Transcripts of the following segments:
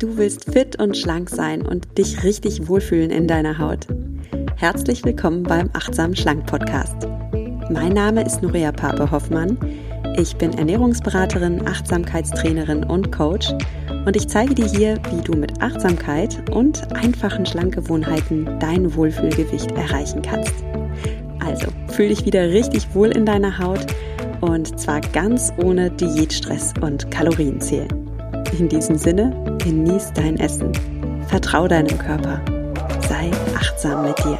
Du willst fit und schlank sein und dich richtig wohlfühlen in deiner Haut. Herzlich willkommen beim Achtsam Schlank Podcast. Mein Name ist Nuria Pape Hoffmann. Ich bin Ernährungsberaterin, Achtsamkeitstrainerin und Coach und ich zeige dir hier, wie du mit Achtsamkeit und einfachen Schlankgewohnheiten dein Wohlfühlgewicht erreichen kannst. Also, fühl dich wieder richtig wohl in deiner Haut und zwar ganz ohne Diätstress und Kalorienzählen. In diesem Sinne, genieß dein Essen. Vertrau deinem Körper. Sei achtsam mit dir.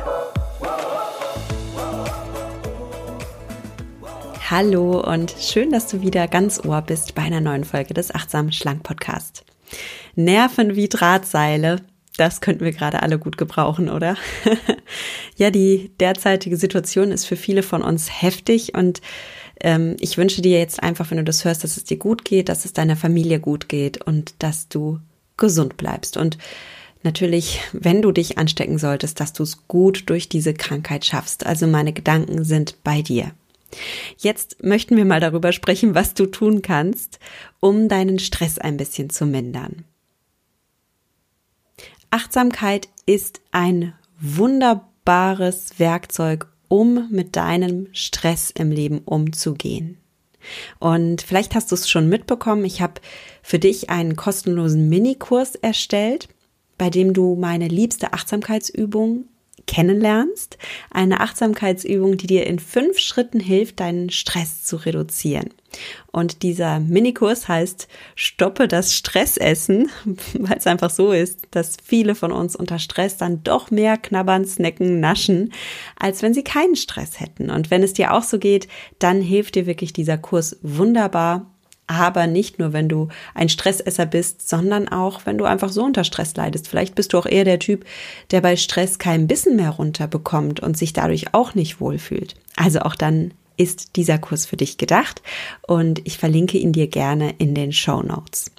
Hallo und schön, dass du wieder ganz ohr bist bei einer neuen Folge des Achtsam Schlank Podcast. Nerven wie Drahtseile, das könnten wir gerade alle gut gebrauchen, oder? ja, die derzeitige Situation ist für viele von uns heftig und ähm, ich wünsche dir jetzt einfach, wenn du das hörst, dass es dir gut geht, dass es deiner Familie gut geht und dass du gesund bleibst. Und natürlich, wenn du dich anstecken solltest, dass du es gut durch diese Krankheit schaffst. Also meine Gedanken sind bei dir. Jetzt möchten wir mal darüber sprechen, was du tun kannst, um deinen Stress ein bisschen zu mindern. Achtsamkeit ist ein wunderbares Werkzeug, um mit deinem Stress im Leben umzugehen. Und vielleicht hast du es schon mitbekommen, ich habe für dich einen kostenlosen Minikurs erstellt, bei dem du meine liebste Achtsamkeitsübung kennenlernst. Eine Achtsamkeitsübung, die dir in fünf Schritten hilft, deinen Stress zu reduzieren. Und dieser Minikurs heißt Stoppe das Stressessen, weil es einfach so ist, dass viele von uns unter Stress dann doch mehr knabbern, snacken, naschen, als wenn sie keinen Stress hätten. Und wenn es dir auch so geht, dann hilft dir wirklich dieser Kurs wunderbar, aber nicht nur, wenn du ein Stressesser bist, sondern auch, wenn du einfach so unter Stress leidest. Vielleicht bist du auch eher der Typ, der bei Stress kein Bissen mehr runterbekommt und sich dadurch auch nicht wohlfühlt. Also auch dann ist dieser Kurs für dich gedacht und ich verlinke ihn dir gerne in den Show Notes.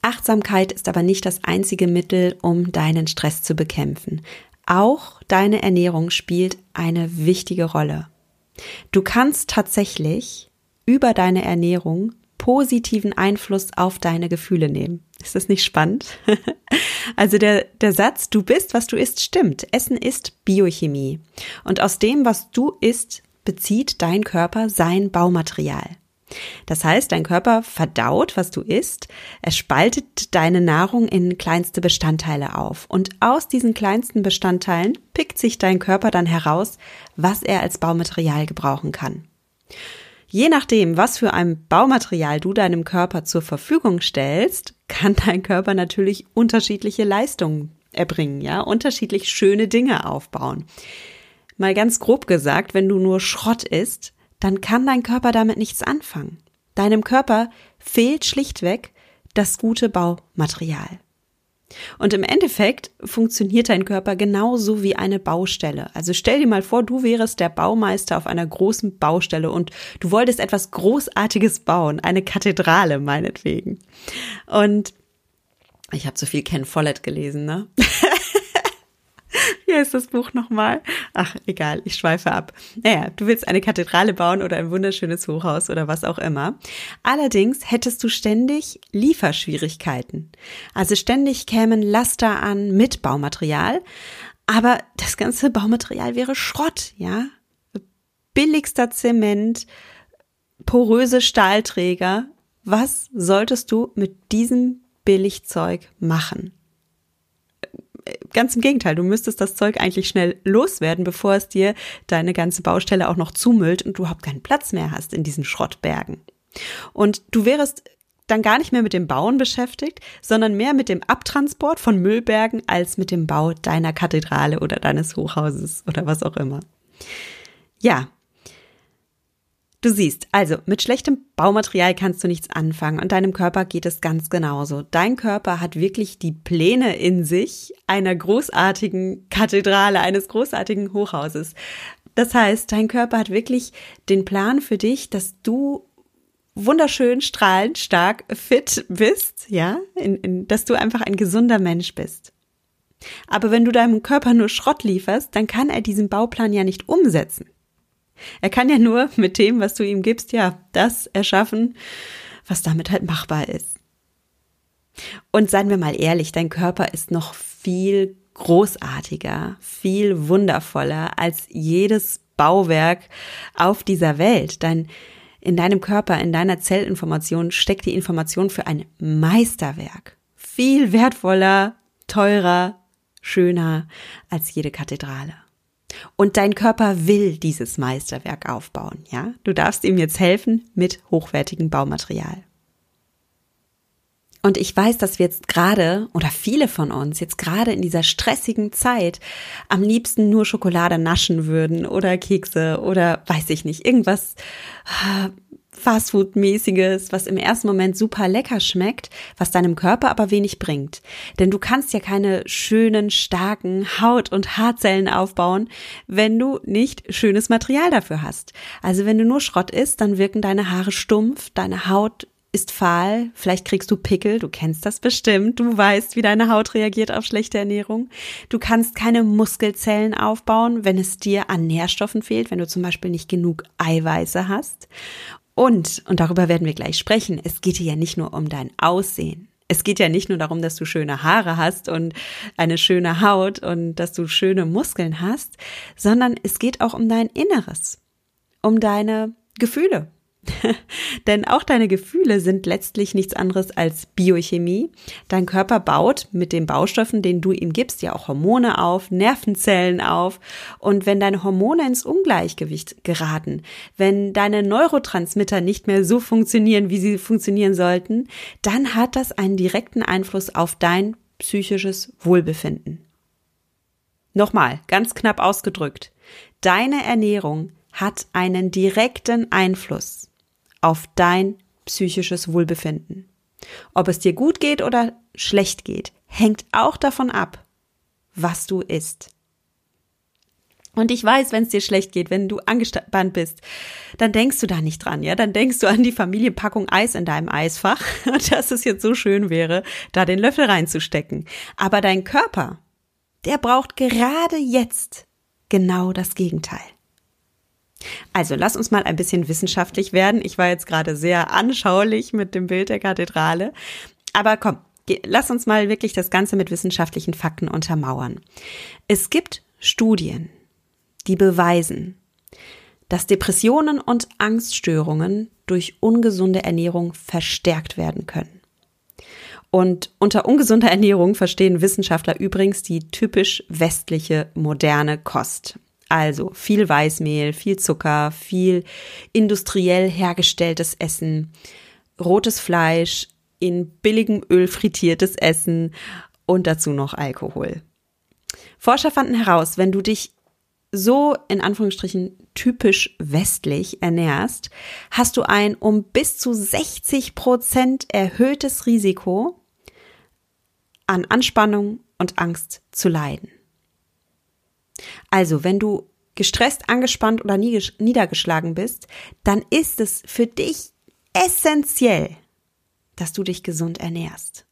Achtsamkeit ist aber nicht das einzige Mittel, um deinen Stress zu bekämpfen. Auch deine Ernährung spielt eine wichtige Rolle. Du kannst tatsächlich über deine Ernährung positiven Einfluss auf deine Gefühle nehmen. Ist das nicht spannend? also der, der Satz, du bist, was du isst, stimmt. Essen ist Biochemie. Und aus dem, was du isst, bezieht dein Körper sein Baumaterial. Das heißt, dein Körper verdaut, was du isst, er spaltet deine Nahrung in kleinste Bestandteile auf und aus diesen kleinsten Bestandteilen pickt sich dein Körper dann heraus, was er als Baumaterial gebrauchen kann. Je nachdem, was für ein Baumaterial du deinem Körper zur Verfügung stellst, kann dein Körper natürlich unterschiedliche Leistungen erbringen, ja, unterschiedlich schöne Dinge aufbauen. Mal ganz grob gesagt, wenn du nur Schrott isst, dann kann dein Körper damit nichts anfangen. Deinem Körper fehlt schlichtweg das gute Baumaterial. Und im Endeffekt funktioniert dein Körper genauso wie eine Baustelle. Also stell dir mal vor, du wärest der Baumeister auf einer großen Baustelle und du wolltest etwas Großartiges bauen, eine Kathedrale meinetwegen. Und ich habe zu viel Ken Follett gelesen, ne? Wie heißt das Buch nochmal? Ach, egal, ich schweife ab. Naja, du willst eine Kathedrale bauen oder ein wunderschönes Hochhaus oder was auch immer. Allerdings hättest du ständig Lieferschwierigkeiten. Also ständig kämen Laster an mit Baumaterial, aber das ganze Baumaterial wäre Schrott, ja? Billigster Zement, poröse Stahlträger. Was solltest du mit diesem Billigzeug machen? Ganz im Gegenteil, du müsstest das Zeug eigentlich schnell loswerden, bevor es dir deine ganze Baustelle auch noch zumüllt und du überhaupt keinen Platz mehr hast in diesen Schrottbergen. Und du wärst dann gar nicht mehr mit dem Bauen beschäftigt, sondern mehr mit dem Abtransport von Müllbergen als mit dem Bau deiner Kathedrale oder deines Hochhauses oder was auch immer. Ja, Du siehst, also mit schlechtem Baumaterial kannst du nichts anfangen und deinem Körper geht es ganz genauso. Dein Körper hat wirklich die Pläne in sich einer großartigen Kathedrale, eines großartigen Hochhauses. Das heißt, dein Körper hat wirklich den Plan für dich, dass du wunderschön, strahlend, stark, fit bist, ja, in, in, dass du einfach ein gesunder Mensch bist. Aber wenn du deinem Körper nur Schrott lieferst, dann kann er diesen Bauplan ja nicht umsetzen. Er kann ja nur mit dem, was du ihm gibst, ja, das erschaffen, was damit halt machbar ist. Und seien wir mal ehrlich, dein Körper ist noch viel großartiger, viel wundervoller als jedes Bauwerk auf dieser Welt. Dein, in deinem Körper, in deiner Zellinformation steckt die Information für ein Meisterwerk. Viel wertvoller, teurer, schöner als jede Kathedrale. Und dein Körper will dieses Meisterwerk aufbauen, ja? Du darfst ihm jetzt helfen mit hochwertigem Baumaterial. Und ich weiß, dass wir jetzt gerade oder viele von uns jetzt gerade in dieser stressigen Zeit am liebsten nur Schokolade naschen würden oder Kekse oder weiß ich nicht, irgendwas Fastfood-mäßiges, was im ersten Moment super lecker schmeckt, was deinem Körper aber wenig bringt. Denn du kannst ja keine schönen, starken Haut- und Haarzellen aufbauen, wenn du nicht schönes Material dafür hast. Also wenn du nur Schrott isst, dann wirken deine Haare stumpf, deine Haut ist fahl, vielleicht kriegst du Pickel, du kennst das bestimmt, du weißt, wie deine Haut reagiert auf schlechte Ernährung. Du kannst keine Muskelzellen aufbauen, wenn es dir an Nährstoffen fehlt, wenn du zum Beispiel nicht genug Eiweiße hast. Und, und darüber werden wir gleich sprechen, es geht hier ja nicht nur um dein Aussehen. Es geht ja nicht nur darum, dass du schöne Haare hast und eine schöne Haut und dass du schöne Muskeln hast, sondern es geht auch um dein Inneres, um deine Gefühle, Denn auch deine Gefühle sind letztlich nichts anderes als Biochemie. Dein Körper baut mit den Baustoffen, den du ihm gibst, ja auch Hormone auf, Nervenzellen auf. Und wenn deine Hormone ins Ungleichgewicht geraten, wenn deine Neurotransmitter nicht mehr so funktionieren, wie sie funktionieren sollten, dann hat das einen direkten Einfluss auf dein psychisches Wohlbefinden. Nochmal, ganz knapp ausgedrückt. Deine Ernährung hat einen direkten Einfluss auf dein psychisches Wohlbefinden. Ob es dir gut geht oder schlecht geht, hängt auch davon ab, was du isst. Und ich weiß, wenn es dir schlecht geht, wenn du angespannt bist, dann denkst du da nicht dran, ja? Dann denkst du an die Familienpackung Eis in deinem Eisfach dass es jetzt so schön wäre, da den Löffel reinzustecken. Aber dein Körper, der braucht gerade jetzt genau das Gegenteil. Also lass uns mal ein bisschen wissenschaftlich werden. Ich war jetzt gerade sehr anschaulich mit dem Bild der Kathedrale. Aber komm, lass uns mal wirklich das Ganze mit wissenschaftlichen Fakten untermauern. Es gibt Studien, die beweisen, dass Depressionen und Angststörungen durch ungesunde Ernährung verstärkt werden können. Und unter ungesunder Ernährung verstehen Wissenschaftler übrigens die typisch westliche moderne Kost. Also viel Weißmehl, viel Zucker, viel industriell hergestelltes Essen, rotes Fleisch, in billigem Öl frittiertes Essen und dazu noch Alkohol. Forscher fanden heraus, wenn du dich so in Anführungsstrichen typisch westlich ernährst, hast du ein um bis zu 60 Prozent erhöhtes Risiko an Anspannung und Angst zu leiden. Also, wenn du gestresst, angespannt oder niedergeschlagen bist, dann ist es für dich essentiell, dass du dich gesund ernährst.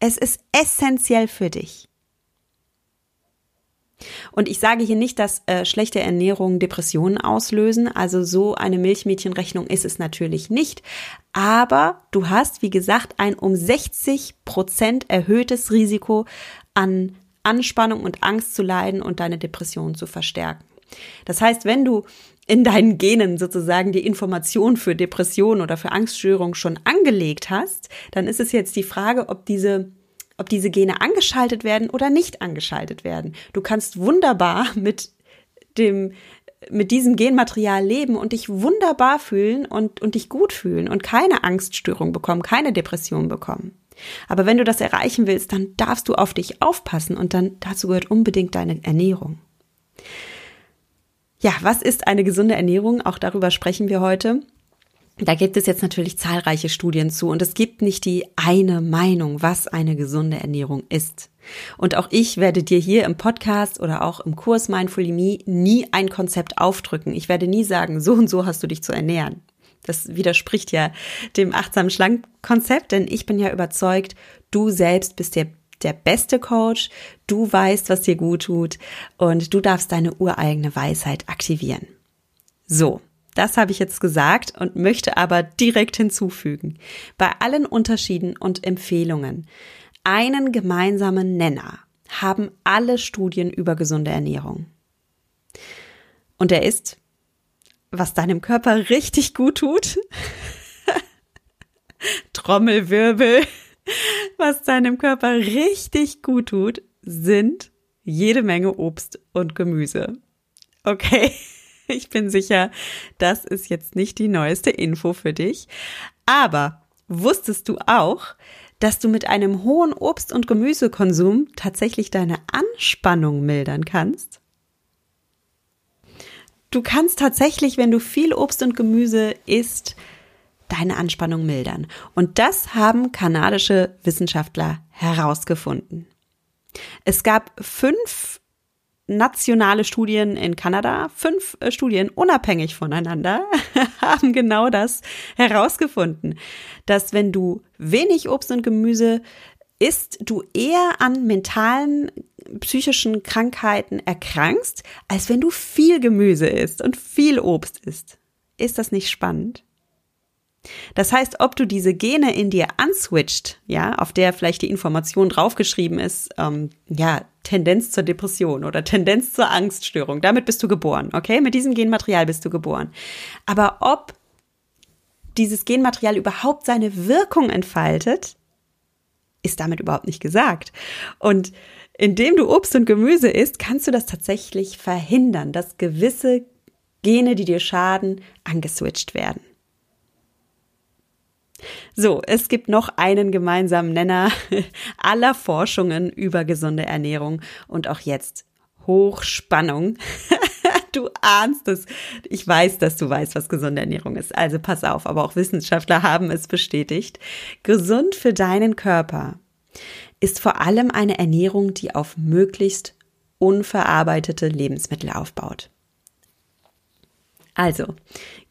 Es ist essentiell für dich. Und ich sage hier nicht, dass äh, schlechte Ernährung Depressionen auslösen. Also so eine Milchmädchenrechnung ist es natürlich nicht. Aber du hast, wie gesagt, ein um 60 Prozent erhöhtes Risiko an Anspannung und Angst zu leiden und deine Depression zu verstärken. Das heißt, wenn du in deinen Genen sozusagen die Information für Depression oder für Angststörung schon angelegt hast, dann ist es jetzt die Frage, ob diese ob diese Gene angeschaltet werden oder nicht angeschaltet werden. Du kannst wunderbar mit dem mit diesem Genmaterial leben und dich wunderbar fühlen und, und dich gut fühlen und keine Angststörung bekommen, keine Depression bekommen. Aber wenn du das erreichen willst, dann darfst du auf dich aufpassen und dann dazu gehört unbedingt deine Ernährung. Ja, was ist eine gesunde Ernährung? Auch darüber sprechen wir heute. Da gibt es jetzt natürlich zahlreiche Studien zu und es gibt nicht die eine Meinung, was eine gesunde Ernährung ist. Und auch ich werde dir hier im Podcast oder auch im Kurs Mindfully nie ein Konzept aufdrücken. Ich werde nie sagen, so und so hast du dich zu ernähren. Das widerspricht ja dem achtsamen Schlank-Konzept, denn ich bin ja überzeugt, du selbst bist der, der beste Coach, du weißt, was dir gut tut und du darfst deine ureigene Weisheit aktivieren. So, Das habe ich jetzt gesagt und möchte aber direkt hinzufügen. Bei allen Unterschieden und Empfehlungen einen gemeinsamen Nenner haben alle Studien über gesunde Ernährung. Und der ist, was deinem Körper richtig gut tut. Trommelwirbel. Was deinem Körper richtig gut tut, sind jede Menge Obst und Gemüse. Okay, ich bin sicher, das ist jetzt nicht die neueste Info für dich. Aber wusstest du auch, dass du mit einem hohen Obst- und Gemüsekonsum tatsächlich deine Anspannung mildern kannst? Du kannst tatsächlich, wenn du viel Obst und Gemüse isst, deine Anspannung mildern. Und das haben kanadische Wissenschaftler herausgefunden. Es gab fünf nationale Studien in Kanada, fünf äh, Studien unabhängig voneinander, haben genau das herausgefunden, dass wenn du wenig Obst und Gemüse isst, du eher an mentalen, psychischen Krankheiten erkrankst, als wenn du viel Gemüse isst und viel Obst isst. Ist das nicht spannend? Das heißt, ob du diese Gene in dir answitcht, ja, auf der vielleicht die Information draufgeschrieben ist, ähm, ja, Tendenz zur Depression oder Tendenz zur Angststörung, damit bist du geboren, okay? Mit diesem Genmaterial bist du geboren. Aber ob dieses Genmaterial überhaupt seine Wirkung entfaltet, ist damit überhaupt nicht gesagt. Und indem du Obst und Gemüse isst, kannst du das tatsächlich verhindern, dass gewisse Gene, die dir schaden, angeswitcht werden. So, es gibt noch einen gemeinsamen Nenner aller Forschungen über gesunde Ernährung und auch jetzt Hochspannung. du ahnst es. Ich weiß, dass du weißt, was gesunde Ernährung ist. Also pass auf, aber auch Wissenschaftler haben es bestätigt. Gesund für deinen Körper ist vor allem eine Ernährung, die auf möglichst unverarbeitete Lebensmittel aufbaut. Also,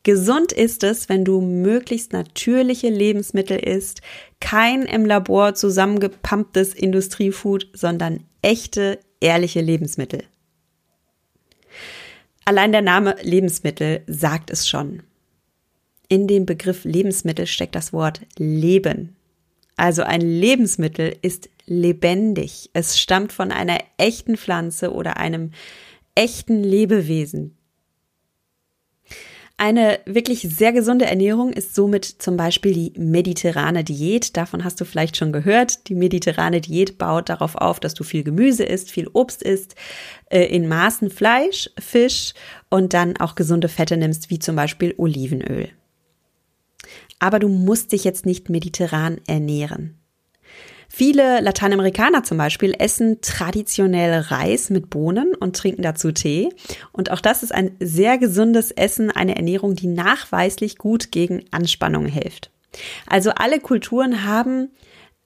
gesund ist es, wenn du möglichst natürliche Lebensmittel isst, kein im Labor zusammengepumptes Industriefood, sondern echte, ehrliche Lebensmittel. Allein der Name Lebensmittel sagt es schon. In dem Begriff Lebensmittel steckt das Wort Leben. Also ein Lebensmittel ist lebendig. Es stammt von einer echten Pflanze oder einem echten Lebewesen. Eine wirklich sehr gesunde Ernährung ist somit zum Beispiel die mediterrane Diät. Davon hast du vielleicht schon gehört. Die mediterrane Diät baut darauf auf, dass du viel Gemüse isst, viel Obst isst, äh, in Maßen Fleisch, Fisch und dann auch gesunde Fette nimmst, wie zum Beispiel Olivenöl. Aber du musst dich jetzt nicht mediterran ernähren. Viele Lateinamerikaner zum Beispiel essen traditionell Reis mit Bohnen und trinken dazu Tee. Und auch das ist ein sehr gesundes Essen, eine Ernährung, die nachweislich gut gegen Anspannung hilft. Also alle Kulturen haben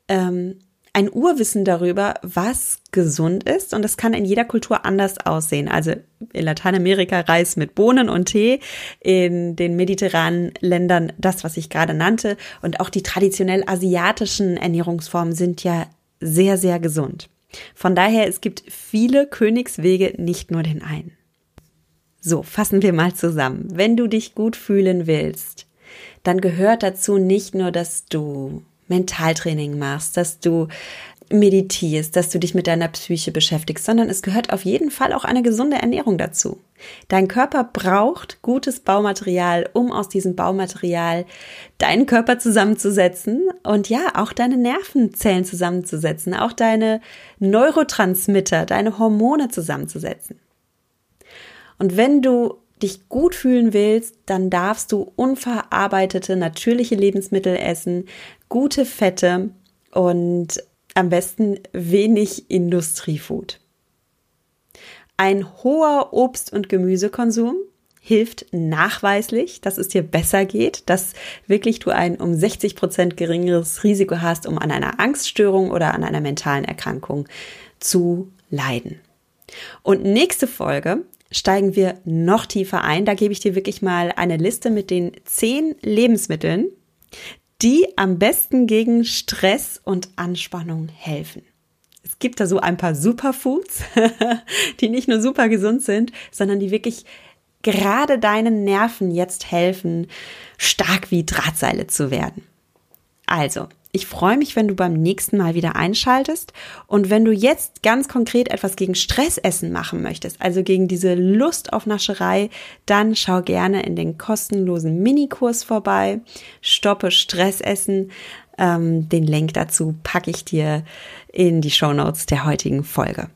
ähm, ein Urwissen darüber, was gesund ist und das kann in jeder Kultur anders aussehen. Also in Lateinamerika Reis mit Bohnen und Tee, in den mediterranen Ländern das, was ich gerade nannte und auch die traditionell asiatischen Ernährungsformen sind ja sehr, sehr gesund. Von daher, es gibt viele Königswege, nicht nur den einen. So, fassen wir mal zusammen. Wenn du dich gut fühlen willst, dann gehört dazu nicht nur, dass du Mentaltraining machst, dass du meditierst, dass du dich mit deiner Psyche beschäftigst, sondern es gehört auf jeden Fall auch eine gesunde Ernährung dazu. Dein Körper braucht gutes Baumaterial, um aus diesem Baumaterial deinen Körper zusammenzusetzen und ja, auch deine Nervenzellen zusammenzusetzen, auch deine Neurotransmitter, deine Hormone zusammenzusetzen. Und wenn du dich gut fühlen willst, dann darfst du unverarbeitete, natürliche Lebensmittel essen, gute Fette und am besten wenig Industriefood. Ein hoher Obst- und Gemüsekonsum hilft nachweislich, dass es dir besser geht, dass wirklich du ein um 60 Prozent geringeres Risiko hast, um an einer Angststörung oder an einer mentalen Erkrankung zu leiden. Und nächste Folge steigen wir noch tiefer ein. Da gebe ich dir wirklich mal eine Liste mit den zehn Lebensmitteln, die am besten gegen Stress und Anspannung helfen. Es gibt da so ein paar Superfoods, die nicht nur super gesund sind, sondern die wirklich gerade deinen Nerven jetzt helfen, stark wie Drahtseile zu werden. Also, ich freue mich, wenn du beim nächsten Mal wieder einschaltest und wenn du jetzt ganz konkret etwas gegen Stressessen machen möchtest, also gegen diese Lust auf Nascherei, dann schau gerne in den kostenlosen Minikurs vorbei. Stoppe Stressessen. Ähm, den Link dazu packe ich dir in die Show Notes der heutigen Folge.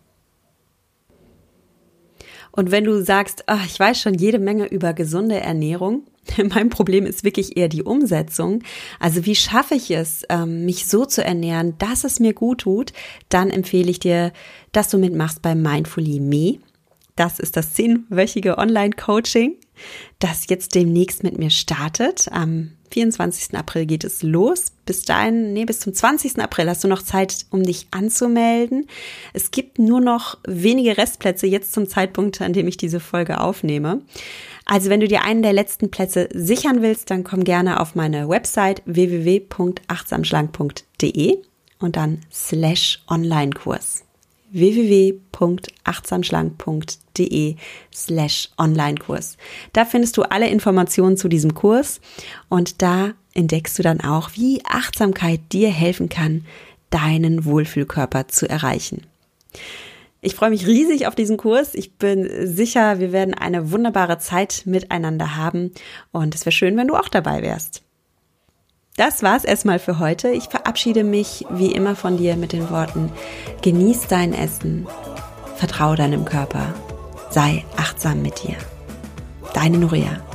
Und wenn du sagst, ach, ich weiß schon jede Menge über gesunde Ernährung, mein Problem ist wirklich eher die Umsetzung. Also wie schaffe ich es, ähm, mich so zu ernähren, dass es mir gut tut, dann empfehle ich dir, dass du mitmachst bei Mindfully Me. Das ist das zehnwöchige Online-Coaching, das jetzt demnächst mit mir startet. Am 24. April geht es los. Bis dahin, nee, bis zum 20. April hast du noch Zeit, um dich anzumelden. Es gibt nur noch wenige Restplätze jetzt zum Zeitpunkt, an dem ich diese Folge aufnehme. Also wenn du dir einen der letzten Plätze sichern willst, dann komm gerne auf meine Website www.achtsamschlank.de und dann slash Online-Kurs www.achtsamschlank.de slash Online-Kurs. Da findest du alle Informationen zu diesem Kurs und da entdeckst du dann auch, wie Achtsamkeit dir helfen kann, deinen Wohlfühlkörper zu erreichen. Ich freue mich riesig auf diesen Kurs. Ich bin sicher, wir werden eine wunderbare Zeit miteinander haben und es wäre schön, wenn du auch dabei wärst. Das war's erstmal für heute. Ich verabschiede mich wie immer von dir mit den Worten: Genieß dein Essen, vertraue deinem Körper, sei achtsam mit dir. Deine Nuria.